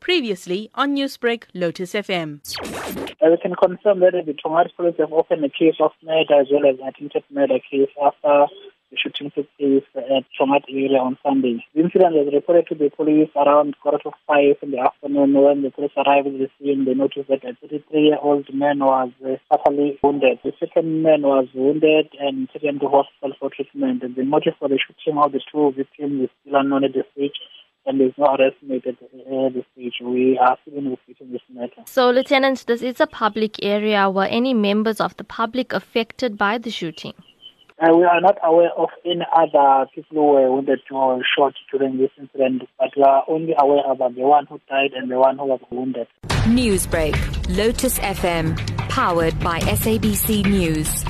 Previously on Newsbreak, Lotus FM. We can confirm that the Tongaat police have opened a case of murder as well as attempted murder case after the shooting took place at Tongaat area on Sunday. The incident was reported to the police around quarter to five in the afternoon when the police arrived at the scene. They noticed that a 33-year-old man was fatally wounded. The second man was wounded and taken to hospital for treatment. And the motive for the shooting of the two victims is still unknown at this stage and there's no arrest made at this stage. We are still investigating this matter. So, Lieutenant, this is a public area. Were any members of the public affected by the shooting? Uh, we are not aware of any other people who were wounded or shot during this incident, but we are only aware about the one who died and the one who was wounded. Newsbreak, Lotus FM, powered by SABC News.